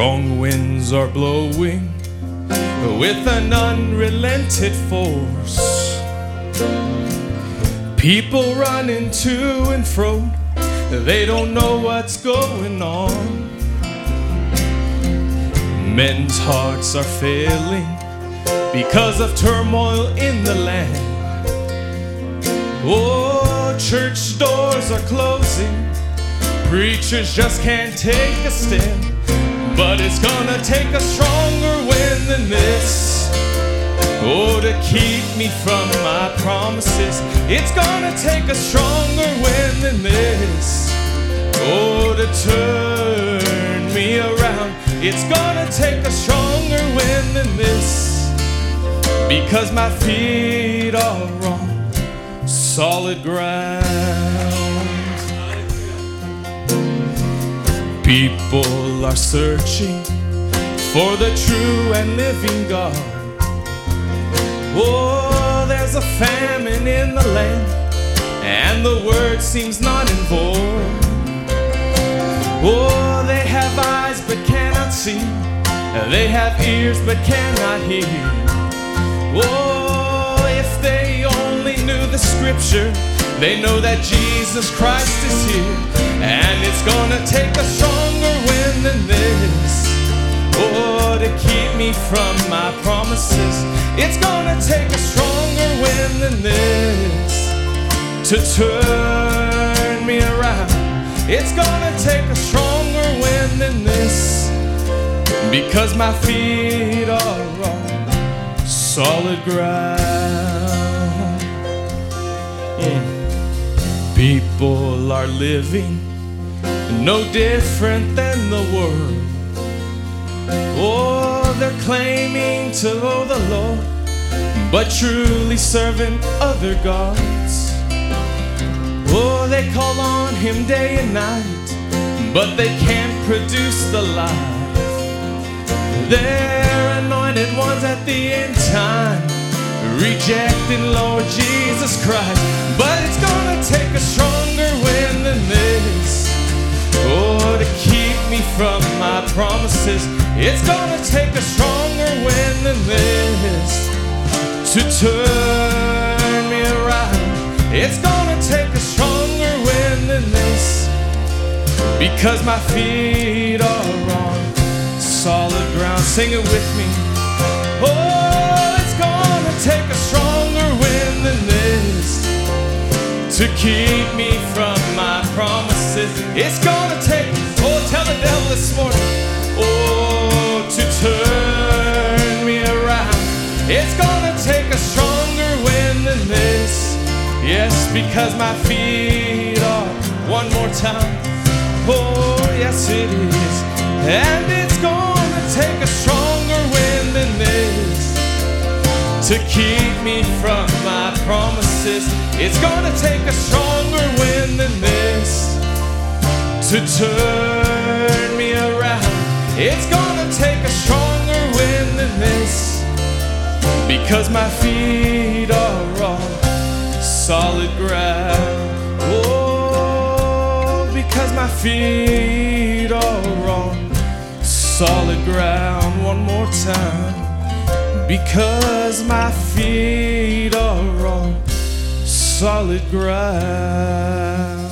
Strong winds are blowing with an unrelented force. People running to and fro, they don't know what's going on. Men's hearts are failing because of turmoil in the land. Oh, church doors are closing. Preachers just can't take a stand. But it's gonna take a stronger wind than this. Oh, to keep me from my promises. It's gonna take a stronger wind than this. Oh, to turn me around. It's gonna take a stronger wind than this. Because my feet are on solid ground. People are searching for the true and living God. Oh, there's a famine in the land, and the word seems not in vogue. Oh, they have eyes but cannot see, they have ears but cannot hear. Oh, if they only knew the scripture, they know that Jesus Christ is here, and it's gonna take a stronger me from my promises, it's gonna take a stronger wind than this. To turn me around, it's gonna take a stronger wind than this. Because my feet are on solid ground. People are living no different than the world. Oh, they're claiming to the Lord, but truly serving other gods. Oh, they call on Him day and night, but they can't produce the life. They're anointed ones at the end time, rejecting Lord Jesus Christ. But it's gonna take a stronger from my promises, it's gonna take a stronger wind than this. To turn me around, it's gonna take a stronger wind than this. Because my feet are on solid ground. Sing it with me. Oh, it's gonna take a stronger wind than this to keep me from my promises. It's gonna Yes, because my feet are one more time. Oh, yes, it is. And it's gonna take a stronger wind than this to keep me from my promises. It's gonna take a stronger wind than this to turn me around. It's gonna take a stronger wind than this because my feet solid ground. Oh, because my feet are on solid ground. One more time because my feet are on solid ground.